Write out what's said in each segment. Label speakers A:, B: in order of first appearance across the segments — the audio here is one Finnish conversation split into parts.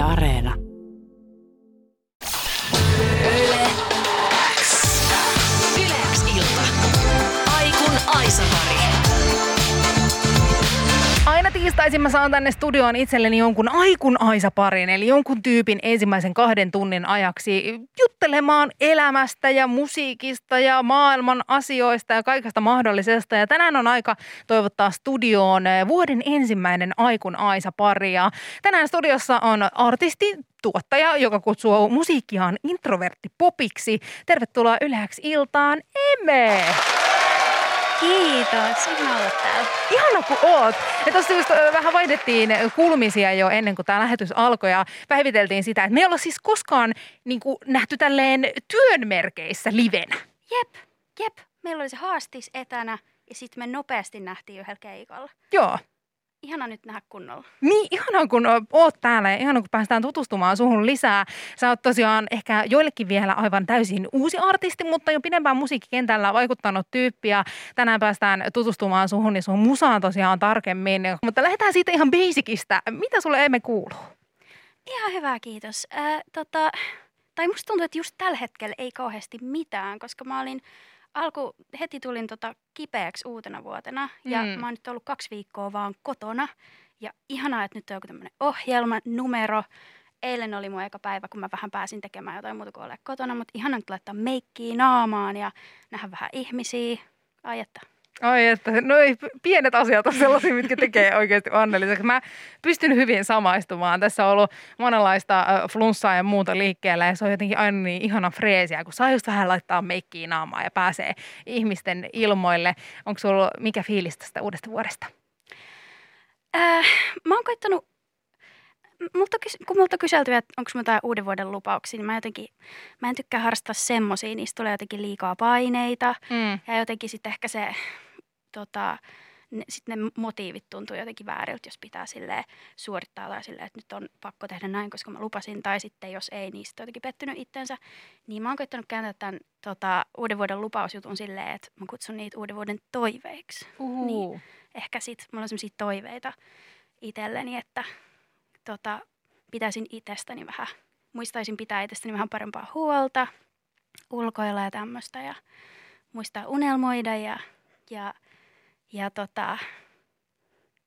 A: Areena.
B: Aina tiistaisin mä saan tänne studioon itselleni jonkun aikun Aisa-parin, eli jonkun tyypin ensimmäisen kahden tunnin ajaksi juttelemaan elämästä ja musiikista ja maailman asioista ja kaikesta mahdollisesta. Ja tänään on aika toivottaa studioon vuoden ensimmäinen aikun Aisa-pari. Ja tänään studiossa on artisti, tuottaja, joka kutsuu musiikkiaan introverttipopiksi. Tervetuloa Yleäksi iltaan, Eme!
C: Kiitos, ihana olla täällä.
B: Ihana kun oot. Ja tuossa just vähän vaihdettiin kulmisia jo ennen kuin tämä lähetys alkoi ja päiviteltiin sitä, että me ei olla siis koskaan niin kuin, nähty tälleen työn merkeissä livenä.
C: Jep, jep. Meillä oli se haastis etänä ja sitten me nopeasti nähtiin yhdellä keikalla.
B: Joo.
C: Ihana nyt nähdä kunnolla.
B: Niin, ihanaa kun oot täällä ja ihanaa kun päästään tutustumaan suhun lisää. Sä oot tosiaan ehkä joillekin vielä aivan täysin uusi artisti, mutta jo pidempään musiikkikentällä vaikuttanut tyyppi ja tänään päästään tutustumaan suhun ja sun musaan tosiaan tarkemmin. Mutta lähdetään siitä ihan basicista. Mitä sulle emme kuuluu?
C: Ihan hyvä, kiitos. Äh, tota, tai musta tuntuu, että just tällä hetkellä ei kauheasti mitään, koska mä olin alku, heti tulin tota kipeäksi uutena vuotena ja
B: Mm.
C: mä oon nyt ollut kaksi viikkoa vaan kotona. Ja ihanaa, että nyt on joku tämmöinen ohjelma, numero. Eilen oli mun eka päivä, kun mä vähän pääsin tekemään jotain muuta kuin olla kotona, mutta ihanaa nyt laittaa meikkiä naamaan ja nähdä vähän ihmisiä. Ai että.
B: Ai että, no ei, pienet asiat on sellaisia, mitkä tekee oikeasti onnelliseksi. Mä pystyn hyvin samaistumaan. Tässä on ollut monenlaista flunssaa ja muuta liikkeellä ja se on jotenkin aina niin ihana freesiä, kun saa just vähän laittaa meikkiä naamaan ja pääsee ihmisten ilmoille. Onko sulla mikä fiilis tästä uudesta vuodesta?
C: Äh, mä oon koittanut, multa, kun multa kyselty, että onko mulla jotain uuden vuoden lupauksia, niin mä jotenkin, mä en tykkää harrastaa semmosia, niistä tulee jotenkin liikaa paineita.
B: Mm.
C: Ja jotenkin sitten ehkä se, tota, ne, sit ne motiivit tuntuu jotenkin vääriltä, jos pitää sille suorittaa tai silleen, että nyt on pakko tehdä näin, koska mä lupasin. Tai sitten jos ei, niin sitten on jotenkin pettynyt itsensä. Niin mä oon koittanut kääntää tämän tota, uuden vuoden lupausjutun silleen, että mä kutsun niitä uuden vuoden toiveiksi.
B: Uhu.
C: Ehkä sitten mulla on sellaisia toiveita itselleni, että tota, pitäisin itsestäni vähän, muistaisin pitää itsestäni vähän parempaa huolta, ulkoilla ja tämmöistä ja muistaa unelmoida ja, ja, ja tota,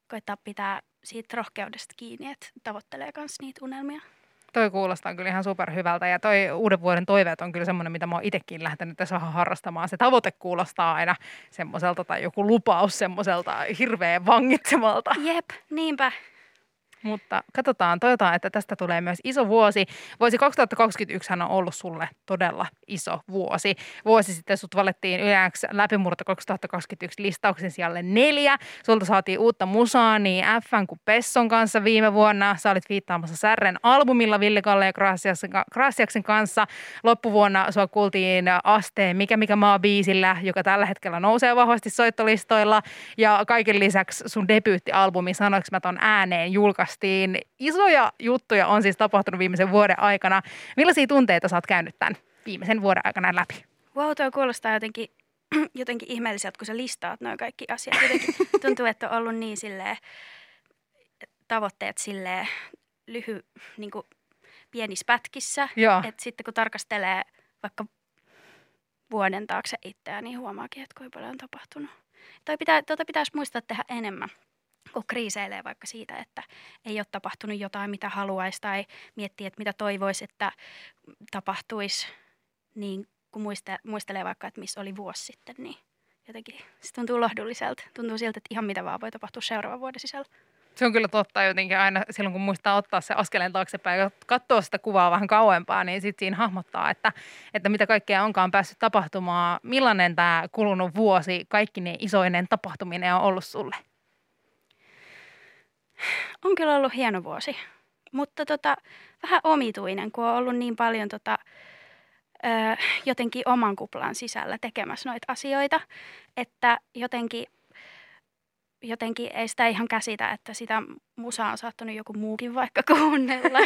C: koittaa pitää siitä rohkeudesta kiinni, että tavoittelee myös niitä unelmia.
B: Toi kuulostaa kyllä ihan superhyvältä ja toi uuden vuoden toiveet on kyllä semmoinen, mitä mä oon itsekin lähtenyt tässä harrastamaan. Se tavoite kuulostaa aina semmoiselta tai joku lupaus semmoiselta hirveän vangitsemalta.
C: Jep, niinpä.
B: Mutta katsotaan, toivotaan, että tästä tulee myös iso vuosi. Vuosi 2021 on ollut sulle todella iso vuosi. Vuosi sitten sut valettiin yleensä läpimurto 2021 listauksen sijalle neljä. Sulta saatiin uutta musaa niin Fn kuin Pesson kanssa viime vuonna. Sä olit viittaamassa Särren albumilla Ville Kalle ja Graciaksen kanssa. Loppuvuonna sua kuultiin Asteen Mikä mikä maa biisillä, joka tällä hetkellä nousee vahvasti soittolistoilla. Ja kaiken lisäksi sun debyyttialbumi Sanoinko mä ton ääneen julkaistiin. Isoja juttuja on siis tapahtunut viimeisen vuoden aikana. Millaisia tunteita sä oot käynyt tämän viimeisen vuoden aikana läpi?
C: Wow, tuo kuulostaa jotenkin, jotenkin ihmeelliseltä, kun sä listaat noin kaikki asiat. Jotenkin tuntuu, että on ollut niin silleen, tavoitteet silleen lyhy, niin kuin pienissä pätkissä. Että sitten kun tarkastelee vaikka vuoden taakse itseään, niin huomaakin, että kuinka paljon on tapahtunut. Toi pitää, tuota pitäisi muistaa tehdä enemmän kun kriiseilee vaikka siitä, että ei ole tapahtunut jotain, mitä haluaisi, tai miettii, että mitä toivoisi, että tapahtuisi, niin kun muiste, muistelee vaikka, että missä oli vuosi sitten, niin jotenkin se tuntuu lohdulliselta. Tuntuu siltä, että ihan mitä vaan voi tapahtua seuraavan vuoden sisällä.
B: Se on kyllä totta jotenkin aina silloin, kun muistaa ottaa se askeleen taaksepäin ja katsoa sitä kuvaa vähän kauempaa, niin sitten siinä hahmottaa, että, että mitä kaikkea onkaan päässyt tapahtumaan. Millainen tämä kulunut vuosi, kaikki ne isoinen tapahtuminen on ollut sulle?
C: On kyllä ollut hieno vuosi, mutta tota, vähän omituinen, kun on ollut niin paljon tota, ö, jotenkin oman kuplan sisällä tekemässä noita asioita, että jotenkin, jotenkin ei sitä ihan käsitä, että sitä musaa on saattanut joku muukin vaikka kuunnella,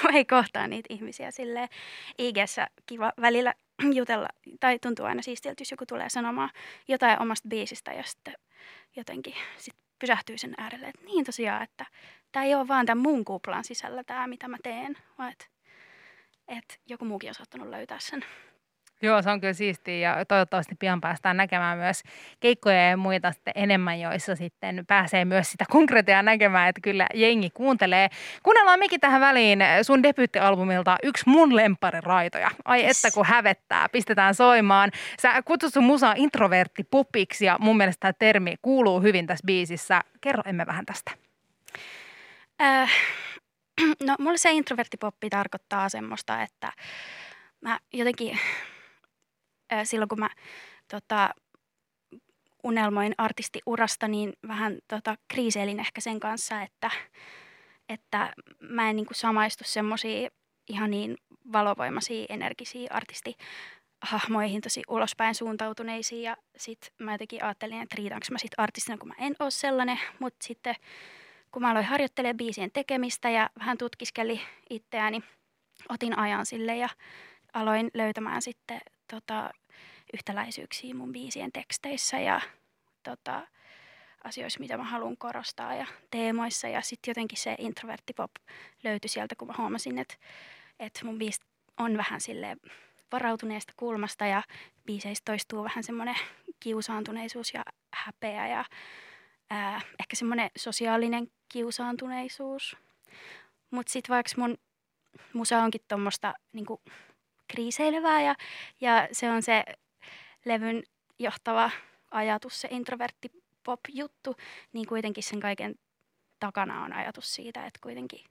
C: kun ei kohtaa niitä ihmisiä silleen IGssä kiva välillä jutella, tai tuntuu aina siistiltä, jos joku tulee sanomaan jotain omasta biisistä ja sitten jotenkin sit pysähtyy sen äärelle, että niin tosiaan, että tämä ei ole vaan tämän mun kuplan sisällä tämä, mitä mä teen, vaan että, että joku muukin on saattanut löytää sen.
B: Joo, se on kyllä siistiä ja toivottavasti pian päästään näkemään myös keikkoja ja muita sitten enemmän, joissa sitten pääsee myös sitä konkreettia näkemään, että kyllä jengi kuuntelee. Kuunnellaan mekin tähän väliin sun debyyttialbumilta yksi mun raitoja. Ai yes. että kun hävettää, pistetään soimaan. Sä kutsut sun musaa introvertti popiksi ja mun mielestä tämä termi kuuluu hyvin tässä biisissä. Kerro emme vähän tästä.
C: Äh, no mulle se introverttipoppi tarkoittaa semmoista, että mä jotenkin silloin kun mä tota, unelmoin artistiurasta, niin vähän tota, kriiseilin ehkä sen kanssa, että, että mä en niin kuin samaistu semmoisia ihan niin valovoimaisia, energisiä artistihahmoihin, tosi ulospäin suuntautuneisiin. Ja sitten mä jotenkin ajattelin, että riitänkö mä sitten artistina, kun mä en ole sellainen. Mutta sitten kun mä aloin harjoittelemaan biisien tekemistä ja vähän tutkiskeli itseäni, otin ajan sille ja aloin löytämään sitten tota, yhtäläisyyksiä mun biisien teksteissä ja tota, asioissa, mitä mä haluan korostaa ja teemoissa. Ja sitten jotenkin se introverttipop löytyi sieltä, kun mä huomasin, että, että mun biisit on vähän sille varautuneesta kulmasta ja biiseissä toistuu vähän semmoinen kiusaantuneisuus ja häpeä ja ää, ehkä semmoinen sosiaalinen kiusaantuneisuus. Mutta sitten vaikka mun musa onkin tuommoista niinku, kriiseilevää ja, ja se on se levyn johtava ajatus, se introvertti pop-juttu, niin kuitenkin sen kaiken takana on ajatus siitä, että kuitenkin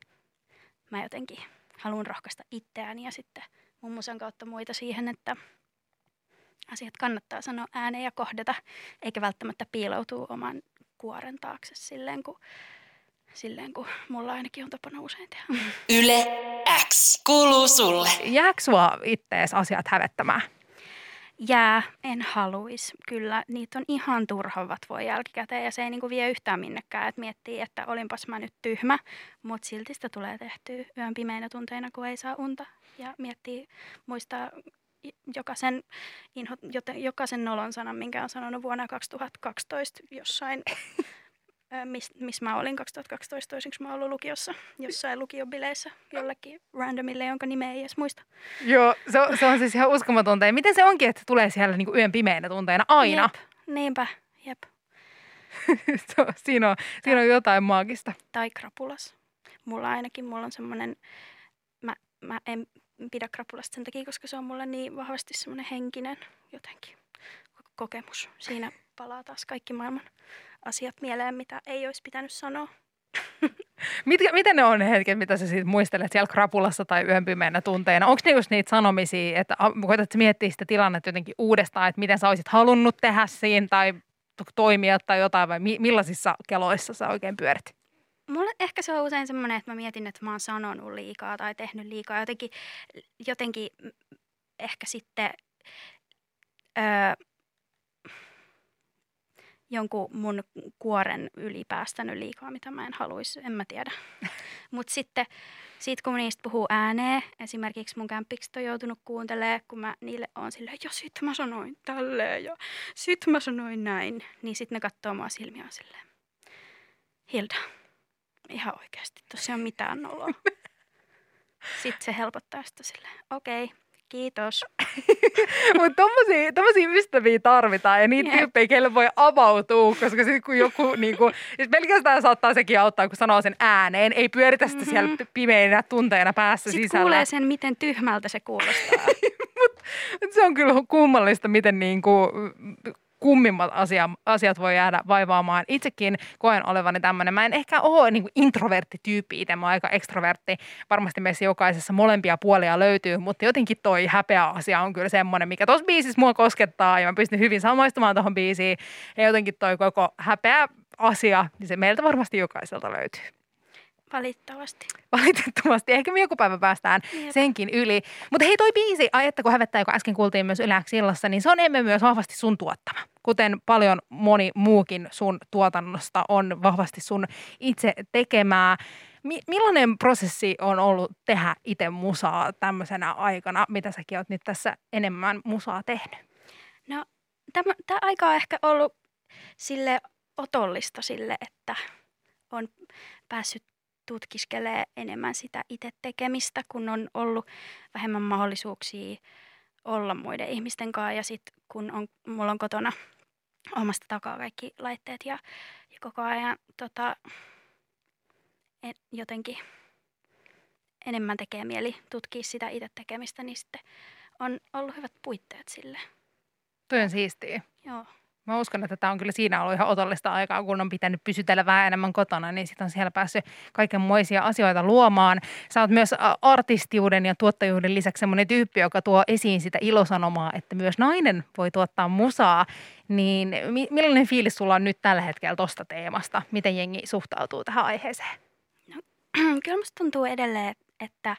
C: mä jotenkin haluan rohkaista itseäni ja sitten mun musan kautta muita siihen, että asiat kannattaa sanoa ääneen ja kohdata, eikä välttämättä piiloutua oman kuoren taakse silleen, kun, silleen, kun mulla ainakin on tapana usein tehdä.
D: Yle X kuuluu sulle.
B: Jääkö sua ittees asiat hävettämään?
C: Jää, en haluis. Kyllä, niitä on ihan turhavat voi jälkikäteen ja se ei niinku vie yhtään minnekään, että miettii, että olinpas mä nyt tyhmä, mutta silti sitä tulee tehtyä yön pimeinä tunteina, kun ei saa unta ja miettii, muistaa jokaisen, inho, jokaisen nolon sanan, minkä on sanonut vuonna 2012 jossain missä mis mä olin 2012 toiseksi mä ollut lukiossa, jossain lukiobileissä jollekin randomille, jonka nimeä ei edes muista.
B: Joo, se on, se on siis ihan uskomatonta. Ja miten se onkin, että tulee siellä niinku yön pimeinä tunteina aina?
C: Jep, niinpä, jep.
B: siinä, on, siinä on jotain maagista.
C: Tai krapulas. Mulla ainakin, mulla on semmoinen, mä, mä en pidä krapulasta sen takia, koska se on mulle niin vahvasti semmoinen henkinen jotenkin kokemus. Siinä palaa taas kaikki maailman asiat mieleen, mitä ei olisi pitänyt sanoa.
B: Mitkä, miten ne on ne hetket, mitä sä siitä muistelet siellä krapulassa tai yön pimeänä tunteina? Onko ne just niitä sanomisia, että koetat miettiä sitä tilannetta jotenkin uudestaan, että miten sä olisit halunnut tehdä siinä tai toimia tai jotain vai millaisissa keloissa sä oikein pyörit?
C: Mulle ehkä se on usein semmoinen, että mä mietin, että mä oon sanonut liikaa tai tehnyt liikaa. Jotenkin, jotenkin ehkä sitten öö, jonkun mun kuoren yli päästänyt liikaa, mitä mä en haluaisi, en mä tiedä. Mutta sitten sit kun niistä puhuu ääneen, esimerkiksi mun kämpikset on joutunut kuuntelemaan, kun mä niille on silleen, ja sit mä sanoin tälleen ja sit mä sanoin näin, niin sitten ne katsoo mua silmiä silleen, Hilda, ihan oikeasti, tossa ei ole mitään noloa. Sitten se helpottaa sitä silleen, okei, okay, Kiitos.
B: Mutta tommosia, tommosia ystäviä tarvitaan ja niitä yep. tyyppejä, kelle voi avautua, koska sitten kun joku, niinku, siis pelkästään saattaa sekin auttaa, kun sanoo sen ääneen, ei pyöritä sitä mm-hmm. siellä pimeinä tunteina päässä
C: Sitten
B: sisällä.
C: kuulee sen, miten tyhmältä se kuulostaa.
B: Mut, se on kyllä kummallista, miten niinku, kummimmat asia, asiat voi jäädä vaivaamaan. Itsekin koen olevani tämmöinen. Mä en ehkä ole niin introverttityyppi itse, mä oon aika ekstrovertti. Varmasti meissä jokaisessa molempia puolia löytyy, mutta jotenkin toi häpeä asia on kyllä semmoinen, mikä tuossa biisissä mua koskettaa ja mä pystyn hyvin samaistumaan tuohon biisiin. Ja jotenkin toi koko häpeä asia, niin se meiltä varmasti jokaiselta löytyy.
C: Valitettavasti.
B: Valitettavasti. Ehkä me joku päivä päästään Jep. senkin yli. Mutta hei toi biisi, ai että kun hävettää, joka äsken kuultiin myös Yläksi illassa, niin se on emme myös vahvasti sun tuottama. Kuten paljon moni muukin sun tuotannosta on vahvasti sun itse tekemää. Mi- millainen prosessi on ollut tehdä itse musaa tämmöisenä aikana, mitä säkin oot nyt tässä enemmän musaa tehnyt?
C: No, tämä aika on ehkä ollut sille otollista sille, että on päässyt tutkiskelee enemmän sitä itse tekemistä, kun on ollut vähemmän mahdollisuuksia olla muiden ihmisten kanssa. Ja sitten kun on, mulla on kotona omasta takaa kaikki laitteet ja, ja koko ajan tota, en, jotenkin enemmän tekee mieli tutkia sitä itse tekemistä, niin sitten on ollut hyvät puitteet sille.
B: Toi on siistiä.
C: Joo.
B: Mä uskon, että tämä on kyllä siinä ollut ihan otollista aikaa, kun on pitänyt pysytellä vähän enemmän kotona, niin sitten on siellä päässyt kaikenmoisia asioita luomaan. Sä oot myös artistiuden ja tuottajuuden lisäksi semmoinen tyyppi, joka tuo esiin sitä ilosanomaa, että myös nainen voi tuottaa musaa. Niin millainen fiilis sulla on nyt tällä hetkellä tosta teemasta? Miten jengi suhtautuu tähän aiheeseen?
C: No, kyllä musta tuntuu edelleen, että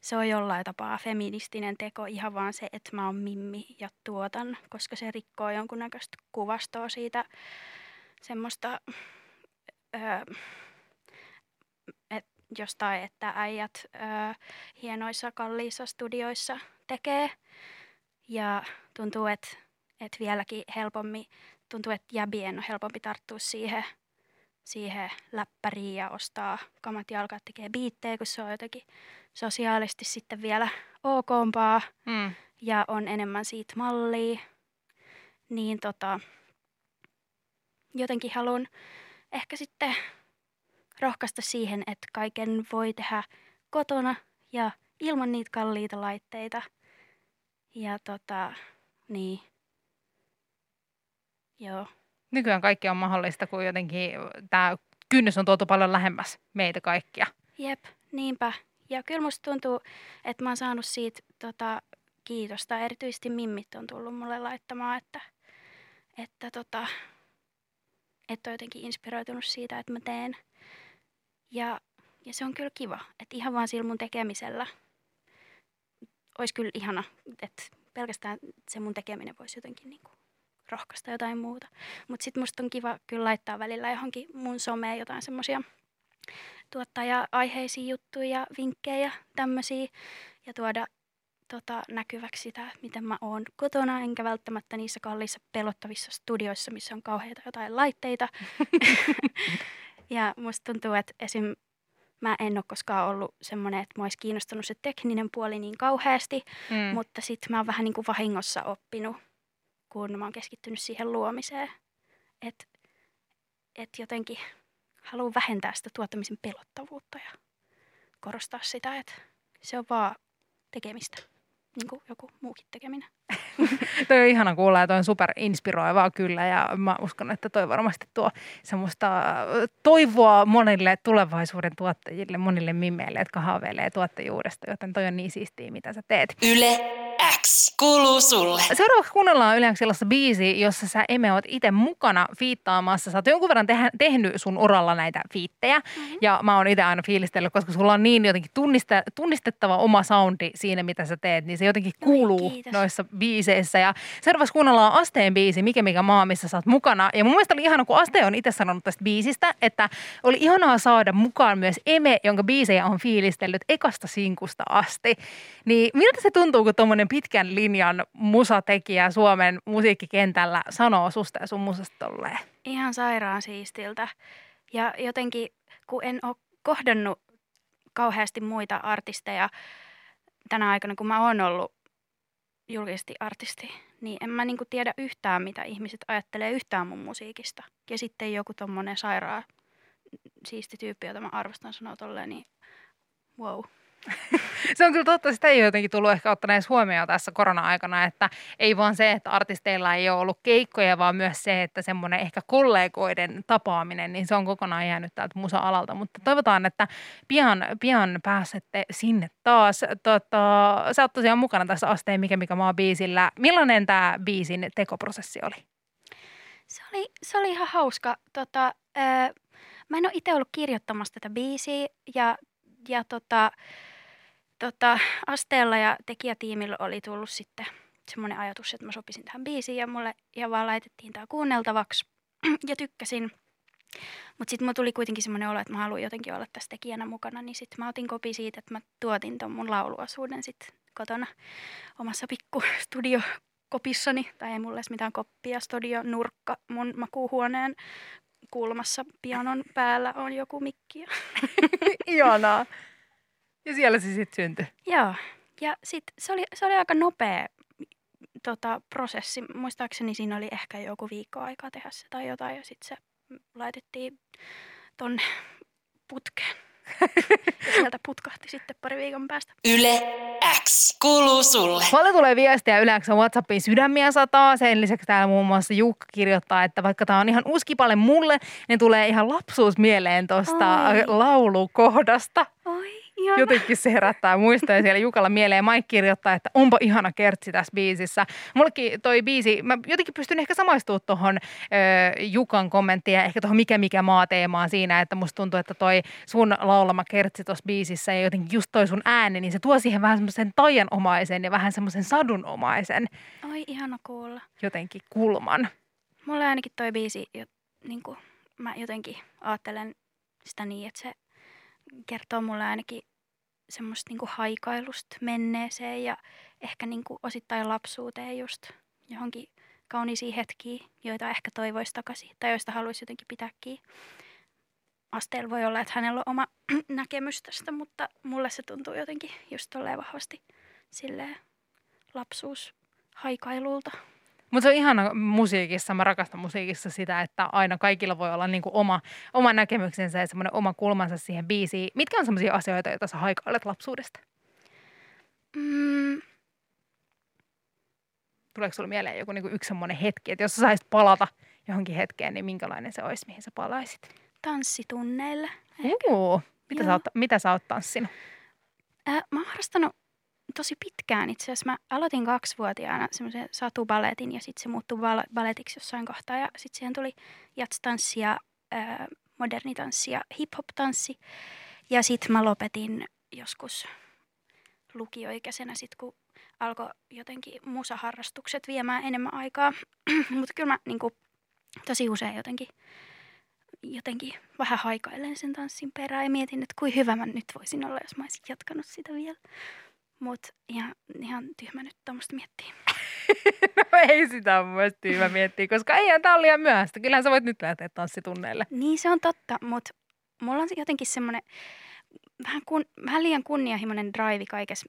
C: se on jollain tapaa feministinen teko ihan vaan se, että mä oon mimmi ja tuotan, koska se rikkoo jonkunnäköistä kuvastoa siitä semmoista öö, et jostain, että äijät öö, hienoissa kalliissa studioissa tekee. Ja tuntuu, että, että vieläkin helpommin, tuntuu, että jäbien on helpompi tarttua siihen – siihen läppäriin ja ostaa kamat ja alkaa tekee biittejä, kun se on jotenkin sosiaalisesti sitten vielä okompaa mm. ja on enemmän siitä mallia. Niin tota, jotenkin haluan ehkä sitten rohkaista siihen, että kaiken voi tehdä kotona ja ilman niitä kalliita laitteita. Ja tota, niin. Joo
B: nykyään kaikki on mahdollista, kun jotenkin tämä kynnys on tuotu paljon lähemmäs meitä kaikkia.
C: Jep, niinpä. Ja kyllä musta tuntuu, että mä oon saanut siitä tota, kiitosta. Erityisesti mimmit on tullut mulle laittamaan, että, että, tota, että on jotenkin inspiroitunut siitä, että mä teen. Ja, ja se on kyllä kiva, että ihan vaan sillä mun tekemisellä olisi kyllä ihana, että pelkästään se mun tekeminen voisi jotenkin niin kuin rohkaista jotain muuta. Mutta sitten musta on kiva kyllä laittaa välillä johonkin mun someen jotain semmoisia tuottaja-aiheisia juttuja ja vinkkejä tämmöisiä ja tuoda tota, näkyväksi sitä, miten mä oon kotona, enkä välttämättä niissä kalliissa pelottavissa studioissa, missä on kauheita jotain laitteita. ja musta tuntuu, että esim. mä en ole koskaan ollut semmoinen, että mä olisi kiinnostunut se tekninen puoli niin kauheasti, mm. mutta sitten mä oon vähän niin kuin vahingossa oppinut kun mä oon keskittynyt siihen luomiseen. Että et jotenkin haluan vähentää sitä tuottamisen pelottavuutta ja korostaa sitä, että se on vaan tekemistä, niin kuin joku muukin tekeminen.
B: toi on ihana kuulla ja toi on super inspiroivaa kyllä ja mä uskon, että toi varmasti tuo semmoista toivoa monille tulevaisuuden tuottajille, monille mimmeille, jotka haaveilee tuottajuudesta, joten toi on niin siistiä, mitä sä teet.
D: Yle X kuuluu sulle.
B: Seuraavaksi kuunnellaan Yle sellaista biisi, jossa sä Eme oot itse mukana fiittaamassa. Sä oot jonkun verran tehdä, tehnyt sun uralla näitä fiittejä mm-hmm. ja mä oon itse aina fiilistellyt, koska sulla on niin jotenkin tunniste, tunnistettava oma soundi siinä, mitä sä teet, niin se jotenkin kuuluu Oi, noissa biiseissä. Ja seuraavaksi kuunnellaan Asteen biisi, Mikä mikä maa, missä sä oot mukana. Ja mun mielestä oli ihana, kun Aste on itse sanonut tästä biisistä, että oli ihanaa saada mukaan myös Eme, jonka biisejä on fiilistellyt ekasta sinkusta asti. Niin miltä se tuntuu, kun tuommoinen pitkän linjan musatekijä Suomen musiikkikentällä sanoo susta ja sun musasta tolleen?
C: Ihan sairaan siistiltä. Ja jotenkin, kun en ole kohdannut kauheasti muita artisteja tänä aikana, kun mä oon ollut julkisesti artisti, niin en mä niinku tiedä yhtään, mitä ihmiset ajattelee yhtään mun musiikista. Ja sitten joku tommonen sairaan siisti tyyppi, jota mä arvostan sanoa tolleen, niin wow.
B: se on kyllä totta, sitä ei jotenkin tullut ehkä ottaneeksi huomioon tässä korona-aikana, että ei vaan se, että artisteilla ei ole ollut keikkoja, vaan myös se, että semmoinen ehkä kollegoiden tapaaminen, niin se on kokonaan jäänyt täältä musa-alalta. Mutta toivotaan, että pian, pian pääsette sinne taas. Tota, sä oot tosiaan mukana tässä Asteen Mikä Mikä Maa biisillä. Millainen tämä biisin tekoprosessi oli?
C: Se oli, se oli ihan hauska. Tota, ää, mä en ole itse ollut kirjoittamassa tätä biisiä ja, ja tota, tota, Asteella ja tekijätiimillä oli tullut sitten semmoinen ajatus, että mä sopisin tähän biisiin ja mulle ja vaan laitettiin tämä kuunneltavaksi ja tykkäsin. Mutta sitten mulla tuli kuitenkin semmoinen olo, että mä haluan jotenkin olla tässä tekijänä mukana, niin sitten mä otin kopi siitä, että mä tuotin ton mun lauluosuuden sitten kotona omassa pikku studiokopissani, tai ei mulle edes mitään koppia, studio nurkka mun makuuhuoneen kulmassa pianon päällä on joku mikki.
B: Ihanaa. Ja siellä se sitten syntyi.
C: Joo, ja sitten se oli, se oli aika nopea tota, prosessi. Muistaakseni siinä oli ehkä joku viikko aikaa tehdä se tai jotain, ja sitten se laitettiin tonne putkeen. ja sieltä putkahti sitten pari viikon päästä.
D: Yle X kuuluu sulle.
B: Paljon tulee viestiä yleensä WhatsAppiin sydämiä sataa. Sen lisäksi täällä muun muassa Jukka kirjoittaa, että vaikka tämä on ihan uskipale mulle, niin tulee ihan lapsuus mieleen tuosta laulukohdasta.
C: Oi, ihana.
B: Jotenkin se herättää muistoja siellä Jukalla mieleen. Mike kirjoittaa, että onpa ihana kertsi tässä biisissä. Mullekin toi biisi, mä jotenkin pystyn ehkä samaistumaan tuohon Jukan kommenttiin ja ehkä tuohon mikä mikä maa teemaan siinä, että musta tuntuu, että toi sun laulama kertsi tuossa biisissä ja jotenkin just toi sun ääni, niin se tuo siihen vähän semmoisen taianomaisen ja vähän semmoisen sadunomaisen
C: Oi, ihana kuulla.
B: jotenkin kulman.
C: Mulle ainakin toi biisi, jo, niin kuin, mä jotenkin ajattelen sitä niin, että se kertoo mulle ainakin semmoista niin kuin haikailusta menneeseen ja ehkä niin kuin osittain lapsuuteen just johonkin kauniisiin hetkiin, joita ehkä toivoisi takaisin tai joista haluaisi jotenkin pitää kiinni. Asteella voi olla, että hänellä on oma näkemys tästä, mutta mulle se tuntuu jotenkin just tolleen vahvasti silleen lapsuus haikailulta.
B: Mutta se on ihana musiikissa, mä rakastan musiikissa sitä, että aina kaikilla voi olla niinku oma, oma näkemyksensä ja semmoinen oma kulmansa siihen biisiin. Mitkä on semmoisia asioita, joita sä haikailet lapsuudesta?
C: Mm,
B: Tuleeko sulla mieleen joku niinku yksi semmoinen hetki, että jos sä saisit palata johonkin hetkeen, niin minkälainen se olisi, mihin sä palaisit?
C: tanssitunneille.
B: Uu, mitä, sä oot, mitä sä oot tanssinut?
C: Äh, mä oon harrastanut tosi pitkään itse asiassa. Mä aloitin kaksivuotiaana semmoisen satubaletin ja sitten se muuttui bal- baletiksi jossain kohtaa. Ja sitten siihen tuli jatstanssi ja äh, moderni tanssi ja hip-hop-tanssi. Ja sitten mä lopetin joskus lukioikäisenä sit kun alkoi jotenkin musaharrastukset viemään enemmän aikaa. Mutta kyllä mä niinku, tosi usein jotenkin, jotenkin vähän haikailen sen tanssin perään ja mietin, että kuin hyvä mä nyt voisin olla, jos mä olisin jatkanut sitä vielä. Mutta ihan, ihan tyhmä nyt tuommoista miettiä.
B: No ei sitä ole mun tyhmä miettiä, koska eihän tää ole liian myöhäistä. Kyllähän sä voit nyt lähteä tanssitunneille.
C: Niin se on totta, mutta mulla on jotenkin semmoinen vähän, kun, vähän liian kunnianhimoinen drive kaikessa,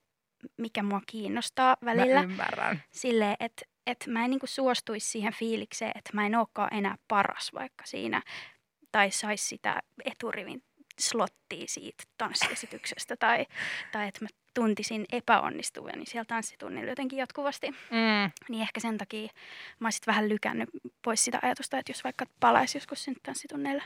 C: mikä mua kiinnostaa välillä.
B: Mä ymmärrän.
C: silleen, että et mä en niinku suostuisi siihen fiilikseen, että mä en olekaan enää paras vaikka siinä, tai saisi sitä eturivin slottia siitä tanssiesityksestä, tai, tai että mä tuntisin epäonnistuvani siellä tanssitunnilla jotenkin jatkuvasti.
B: Mm.
C: Niin ehkä sen takia mä olisin vähän lykännyt pois sitä ajatusta, että jos vaikka palaisi joskus sinne tanssitunneille.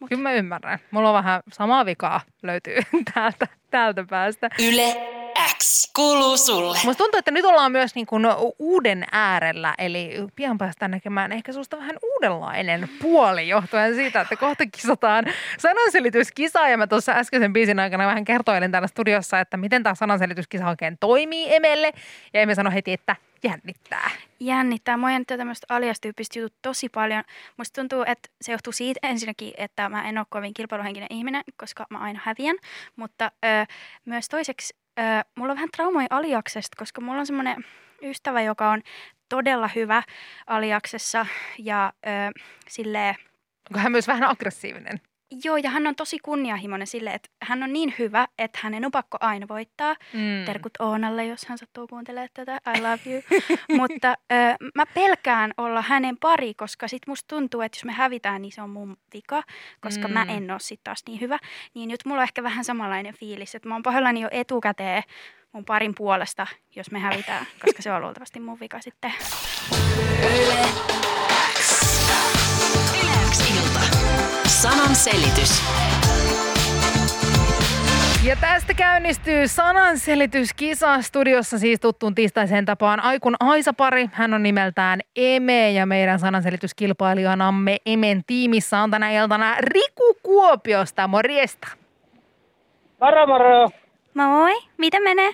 C: Mut,
B: Kyllä mä ymmärrän. Mulla on vähän samaa vikaa löytyy täältä, täältä päästä.
D: Yle X kuuluu sulle.
B: Musta tuntuu, että nyt ollaan myös niin kuin uuden äärellä, eli pian päästään näkemään ehkä susta vähän uudenlainen puoli johtuen siitä, että kohta kisataan sananselityskisa. Ja mä tuossa äskeisen biisin aikana vähän kertoilin täällä studiossa, että miten tämä sananselityskisa oikein toimii Emelle. Ja Emme sanoi heti, että jännittää.
C: jännittää. Mua jännittää tämmöistä aliastyyppistä jutut tosi paljon. Musta tuntuu, että se johtuu siitä ensinnäkin, että mä en ole kovin kilpailuhenkinen ihminen, koska mä aina häviän. Mutta ö, myös toiseksi, ö, mulla on vähän traumoja aliaksesta, koska mulla on semmoinen ystävä, joka on todella hyvä aliaksessa ja ö, silleen,
B: Onko hän myös vähän aggressiivinen?
C: Joo, ja hän on tosi kunnianhimoinen silleen, että hän on niin hyvä, että hänen on pakko aina voittaa.
B: Mm.
C: Terkut Oonalle, jos hän sattuu kuuntelemaan tätä. I love you. Mutta ö, mä pelkään olla hänen pari, koska sit musta tuntuu, että jos me hävitään, niin se on mun vika, koska mm. mä en ole sit taas niin hyvä. Niin nyt mulla on ehkä vähän samanlainen fiilis, että mä oon pahoillani jo etukäteen mun parin puolesta, jos me hävitään, koska se on luultavasti mun vika sitten.
D: Sanan selitys.
B: Ja tästä käynnistyy sananselityskisa studiossa siis tuttuun tiistaiseen tapaan Aikun Aisa-pari. Hän on nimeltään Eme ja meidän sananselityskilpailijanamme Emen tiimissä on tänä iltana Riku Kuopiosta. Morjesta.
A: Moro moro.
C: Moi, mitä menee?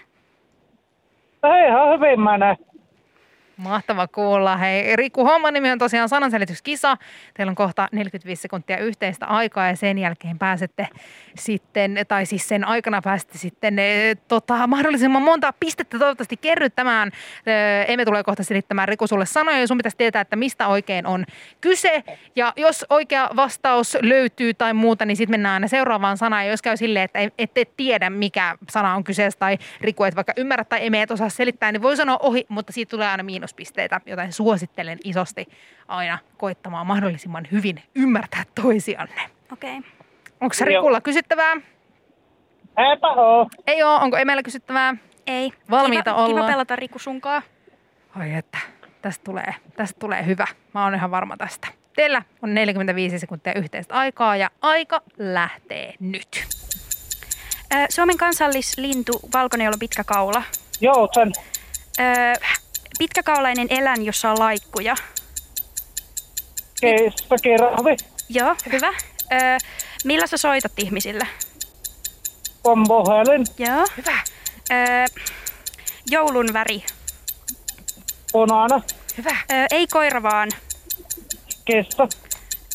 A: Ei ihan hyvin menee.
B: Mahtava kuulla. Hei, Riku, homman nimi on tosiaan sananselityskisa. Teillä on kohta 45 sekuntia yhteistä aikaa ja sen jälkeen pääsette sitten, tai siis sen aikana pääsette sitten e, tota, mahdollisimman monta pistettä toivottavasti kerryttämään. E, emme tule kohta selittämään Riku sulle sanoja ja sun pitäisi tietää, että mistä oikein on kyse. Ja jos oikea vastaus löytyy tai muuta, niin sitten mennään seuraavaan sanaan. Ja jos käy silleen, että ette tiedä, mikä sana on kyseessä tai Riku et vaikka ymmärrä tai emme et osaa selittää, niin voi sanoa ohi, mutta siitä tulee aina miinuspisteitä, joten suosittelen isosti aina koittamaan mahdollisimman hyvin ymmärtää toisianne.
C: Okei. Okay.
B: Onko se Rikulla kysyttävää?
A: Eipä oo.
B: Ei ole. Onko Emellä kysyttävää?
C: Ei.
B: Valmiita
C: kiva,
B: ollaan.
C: Kiva pelata Riku sunkaa.
B: Ai että, tästä tulee, tästä tulee hyvä. Mä oon ihan varma tästä. Teillä on 45 sekuntia yhteistä aikaa ja aika lähtee nyt.
C: Ö, Suomen kansallislintu valkoneula pitkä kaula.
A: Joutsen.
C: Ö, pitkäkaulainen eläin, jossa on laikkuja.
A: Keistakirahvi.
C: Joo, hyvä. Ö, millä sä soitat ihmisille?
A: Pompohelin.
C: Joo. Hyvä. Ö, joulun väri.
A: Punainen.
B: Hyvä.
C: Ö, ei koira vaan.
A: Kissa.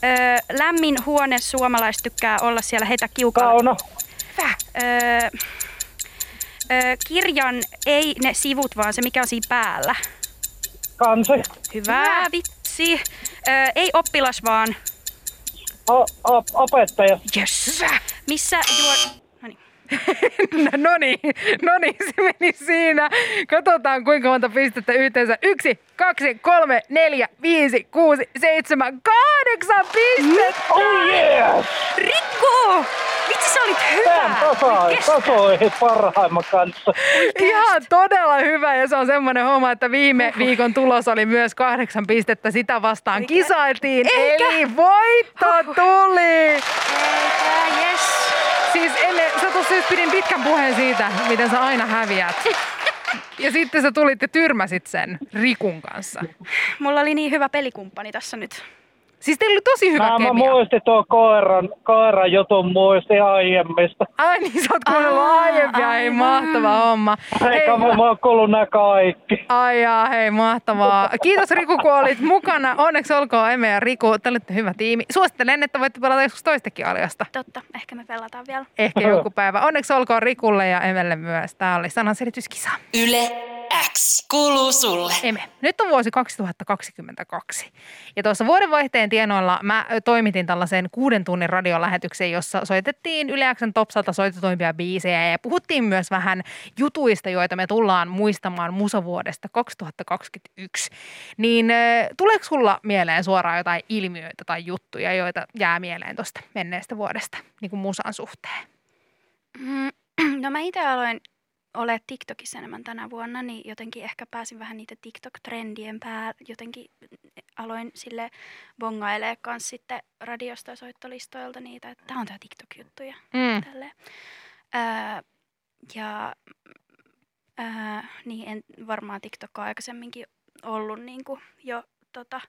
C: Ö, lämmin huone suomalaiset tykkää olla siellä hetä kiukalla.
A: Sauna.
C: Hyvä. Ö, ö, kirjan ei ne sivut, vaan se mikä on siinä päällä.
A: Kansi.
C: Hyvä, Hyvä. vitsi. Ö, ei oppilas vaan.
A: O- o- opettaja.
C: Yes. Hyvä. Missä juo... No niin.
B: no niin, no niin, se meni siinä. Katsotaan kuinka monta pistettä yhteensä. Yksi, kaksi, kolme, neljä, viisi, kuusi, seitsemän, kahdeksan pistettä!
A: Oh yeah!
C: Rikku! Vitsi, sä olit
A: Tämän
C: hyvä!
A: tasoi, tasoi parhaimman kanssa.
B: Ihan todella hyvä ja se on semmoinen homma, että viime viikon tulos oli myös kahdeksan pistettä. Sitä vastaan kisailtiin,
C: Eikä.
B: eli voitto tuli!
C: Eikä, yes.
B: Siis Emme, sä tuossa just pidin pitkän puheen siitä, miten sä aina häviät. Ja sitten sä tulit ja tyrmäsit sen Rikun kanssa.
C: Mulla oli niin hyvä pelikumppani tässä nyt.
B: Siis teillä oli tosi hyvä
A: Mä, mä
B: kemia.
A: muistin tuon koiran, koiran jutun muistin aiemmista.
B: Ai niin, sä oot kuunnellut aiempia. Hei,
C: aivan.
B: mahtava homma.
A: Eikä mä, mä oon kuullut nää kaikki.
B: Ai jaa, hei, mahtavaa. Kiitos Riku, kun olit mukana. Onneksi olkoon Eme ja Riku. Te olette hyvä tiimi. Suosittelen, että voitte pelata joskus toistakin aliasta.
C: Totta, ehkä me pelataan vielä.
B: Ehkä joku päivä. Onneksi olkoon Rikulle ja Emelle myös. Tämä oli sananselityskisa.
D: Yle X kuuluu sulle.
B: Eme, nyt on vuosi 2022. Ja tuossa vuodenvaihteen tienoilla mä toimitin tällaisen kuuden tunnin radiolähetyksen, jossa soitettiin Yle Xn Topsalta soitetuimpia biisejä ja puhuttiin myös vähän jutuista, joita me tullaan muistamaan musavuodesta 2021. Niin tuleeko sulla mieleen suoraan jotain ilmiöitä tai juttuja, joita jää mieleen tuosta menneestä vuodesta niin kuin musan suhteen?
C: Mm, No mä itse aloin ole TikTokissa enemmän tänä vuonna, niin jotenkin ehkä pääsin vähän niitä TikTok-trendien päälle. Jotenkin aloin sille bongailee kanssa sitten radiosta ja soittolistoilta niitä, että tämä on tämä TikTok-juttuja.
B: Mm.
C: Tälleen. Öö, ja öö, niin en varmaan TikTok on aikaisemminkin ollut niin kuin jo tota,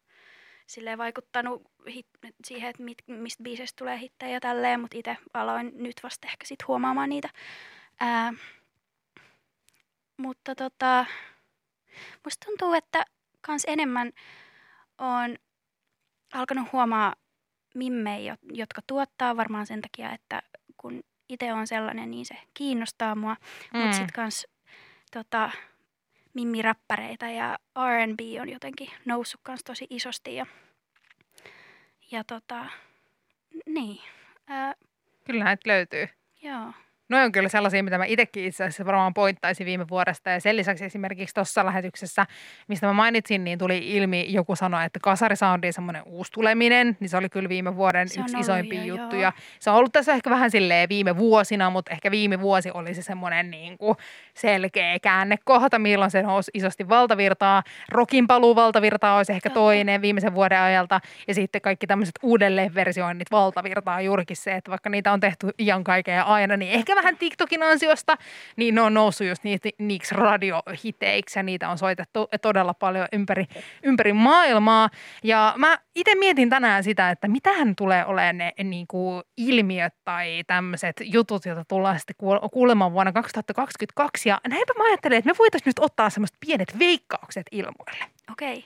C: silleen vaikuttanut hit, siihen, että mit, mistä biiseistä tulee hittejä ja tälleen, mutta itse aloin nyt vasta ehkä sit huomaamaan niitä. Ää, mutta tota, musta tuntuu, että kans enemmän on alkanut huomaa mimmejä, jo- jotka tuottaa varmaan sen takia, että kun itse on sellainen, niin se kiinnostaa mua. Mm. Mutta sitten kans tota, mimmiräppäreitä ja R&B on jotenkin noussut kans tosi isosti. Ja, ja tota, niin, ää,
B: Kyllä näitä löytyy.
C: joo.
B: No on kyllä sellaisia, mitä mä itsekin itse asiassa varmaan pointtaisin viime vuodesta. Ja sen lisäksi esimerkiksi tuossa lähetyksessä, mistä mä mainitsin, niin tuli ilmi, joku sanoi, että kasarisoundin semmoinen uusi tuleminen, niin se oli kyllä viime vuoden
C: Se
B: yksi isoimpia
C: jo,
B: juttuja.
C: joo.
B: Se on ollut tässä ehkä vähän silleen viime vuosina, mutta ehkä viime vuosi oli se semmoinen niin kuin selkeä käännekohta, milloin se nousi isosti valtavirtaa. Rokin paluu valtavirtaa olisi ehkä toinen viimeisen vuoden ajalta. Ja sitten kaikki tämmöiset uudelleenversioinnit valtavirtaa juurikin se, että vaikka niitä on tehty iän kaiken ja aina, niin ehkä vähän TikTokin ansiosta, niin ne on noussut just niitä, niiksi radiohiteiksi ja niitä on soitettu todella paljon ympäri, ympäri maailmaa. Ja mä itse mietin tänään sitä, että mitähän tulee olemaan ne niin kuin ilmiöt tai tämmöiset jutut, joita tullaan sitten kuulemaan vuonna 2022. Ja näinpä mä ajattelen, että me voitaisiin nyt ottaa semmoiset pienet veikkaukset ilmoille.
C: Okei.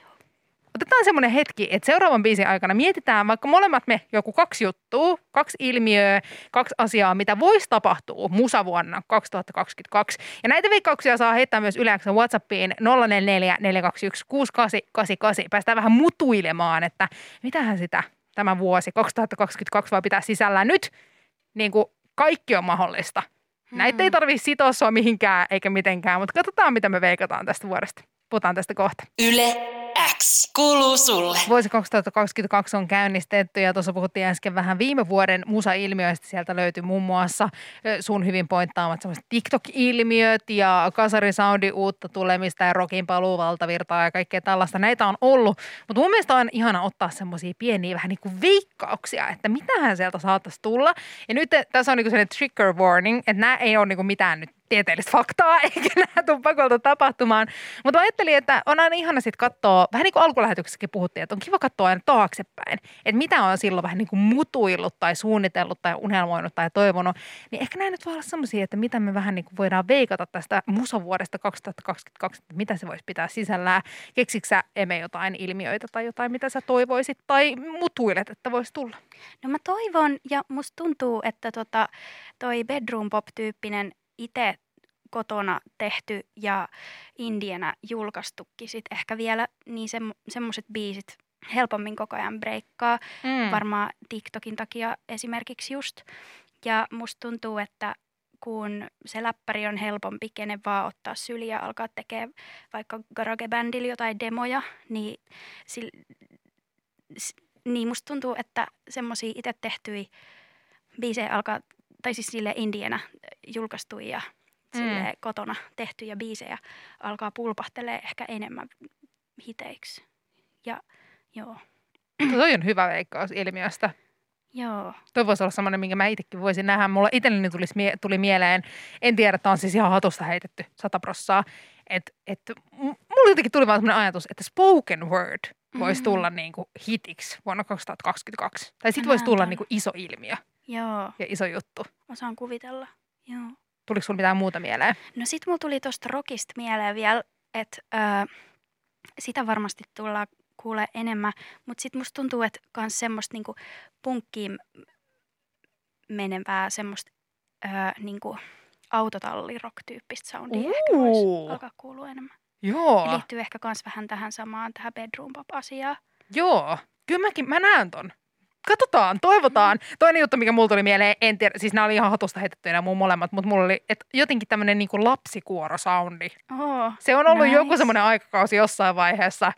B: Otetaan semmoinen hetki, että seuraavan biisin aikana mietitään vaikka molemmat me joku kaksi juttua, kaksi ilmiöä, kaksi asiaa, mitä voisi tapahtua musavuonna 2022. Ja näitä veikkauksia saa heittää myös yleensä WhatsAppiin 044 421 6888. Päästään vähän mutuilemaan, että mitähän sitä tämä vuosi 2022 voi pitää sisällään nyt. Niin kuin kaikki on mahdollista. Näitä ei hmm. tarvitse sitoa sua mihinkään eikä mitenkään, mutta katsotaan mitä me veikataan tästä vuodesta. Puhutaan tästä kohta.
D: Yle X kuuluu sulle.
B: Vuosi 2022 on käynnistetty ja tuossa puhuttiin äsken vähän viime vuoden musa-ilmiöistä. Sieltä löytyi muun muassa sun hyvin pointtaamat sellaiset TikTok-ilmiöt ja kasarisoundin uutta tulemista ja rockin paluu valtavirtaa ja kaikkea tällaista. Näitä on ollut, mutta mun mielestä on ihana ottaa semmoisia pieniä vähän niin kuin veikkauksia, että mitähän sieltä saattaisi tulla. Ja nyt tässä on niin kuin sellainen trigger warning, että nämä ei ole niin kuin mitään nyt tieteellistä faktaa, eikä nämä tule pakolta tapahtumaan. Mutta ajattelin, että on aina ihana sitten katsoa, vähän niin kuin alkulähetyksessäkin puhuttiin, että on kiva katsoa aina taaksepäin, että mitä on silloin vähän niin kuin mutuillut tai suunnitellut tai unelmoinut tai toivonut. Niin ehkä nämä nyt voi olla sellaisia, että mitä me vähän niin kuin voidaan veikata tästä musavuodesta 2022, että mitä se voisi pitää sisällään. Keksitkö sä emme jotain ilmiöitä tai jotain, mitä sä toivoisit tai mutuilet, että voisi tulla?
C: No mä toivon ja musta tuntuu, että tota, toi bedroom pop-tyyppinen itse kotona tehty ja indienä julkaistukin sit ehkä vielä, niin se, semmoiset biisit helpommin koko ajan breikkaa. Mm. Varmaan TikTokin takia esimerkiksi just. Ja musta tuntuu, että kun se läppäri on helpompi, kenen vaan ottaa syliä ja alkaa tekemään vaikka garage-bändillä jotain demoja, niin, sil, s, niin musta tuntuu, että semmoisia itse tehtyjä biisejä alkaa, tai siis sille indienä julkaistui ja mm. kotona tehtyjä biisejä alkaa pulpahtelee ehkä enemmän hiteiksi. Ja joo.
B: Toi on hyvä veikkaus ilmiöstä.
C: Joo.
B: Toi voisi olla semmoinen, minkä mä itsekin voisin nähdä. Mulla itselleni tuli, tuli mieleen, en tiedä, että on siis ihan hatusta heitetty sata prossaa. Että et, mulla jotenkin tuli vaan semmoinen ajatus, että spoken word voisi mm-hmm. tulla niin kuin hitiksi vuonna 2022. Tai sitten voisi tulla niin kuin iso ilmiö.
C: Joo.
B: Ja iso juttu.
C: Osaan kuvitella, joo.
B: Tuliko sinulla mitään muuta mieleen?
C: No sit mulla tuli tuosta rockista mieleen vielä, että öö, sitä varmasti tullaan kuulee enemmän, mutta sitten musta tuntuu, että myös semmoista niinku punkkiin menevää semmoista öö, niinku autotallirock-tyyppistä soundia uh. ehkä voisi alkaa kuulua enemmän.
B: Joo.
C: Liittyy ehkä myös vähän tähän samaan, tähän bedroom pop-asiaan.
B: Joo, kyllä mäkin, mä näen ton katsotaan, toivotaan. Toinen juttu, mikä mulla tuli mieleen, en tiedä, siis nämä oli ihan hatusta heitettyjä mun molemmat, mutta mulla oli että jotenkin tämmöinen niin lapsikuorosoundi.
C: Oh,
B: se on ollut nice. joku semmoinen aikakausi jossain vaiheessa,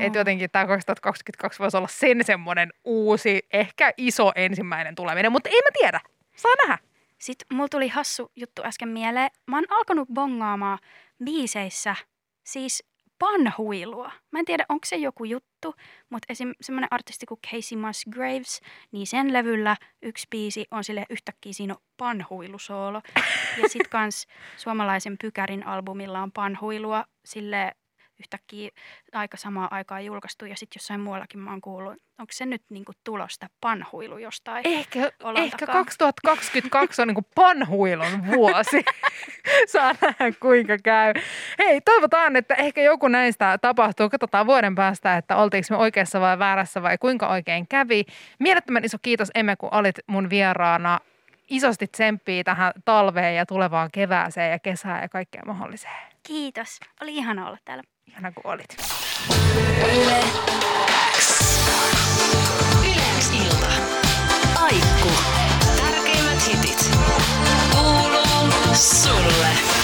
B: että jotenkin tämä 2022 voisi olla sen semmoinen uusi, ehkä iso ensimmäinen tuleminen, mutta ei mä tiedä. Saa nähdä.
C: Sitten mulla tuli hassu juttu äsken mieleen. Mä oon alkanut bongaamaan biiseissä, siis panhuilua. Mä en tiedä, onko se joku juttu, mutta esim. semmoinen artisti kuin Casey Musgraves, niin sen levyllä yksi biisi on sille yhtäkkiä siinä panhuilusoolo. Ja sit kans suomalaisen Pykärin albumilla on panhuilua sille yhtäkkiä aika samaa aikaa julkaistu ja sitten jossain muuallakin mä oon kuullut. Onko se nyt niinku tulosta panhuilu jostain?
B: Ehkä, ehkä 2022 on niinku panhuilun vuosi. Saa nähdä kuinka käy. Hei, toivotaan, että ehkä joku näistä tapahtuu. Katsotaan vuoden päästä, että oltiinko me oikeassa vai väärässä vai kuinka oikein kävi. Mielettömän iso kiitos Emme, kun olit mun vieraana isosti tsemppii tähän talveen ja tulevaan kevääseen ja kesään ja kaikkeen mahdolliseen.
C: Kiitos. Oli ihana olla täällä.
B: Ihana kun olit. Yle. Yle. ilta. Aikku. Tärkeimmät hitit. Kuuluu sulle.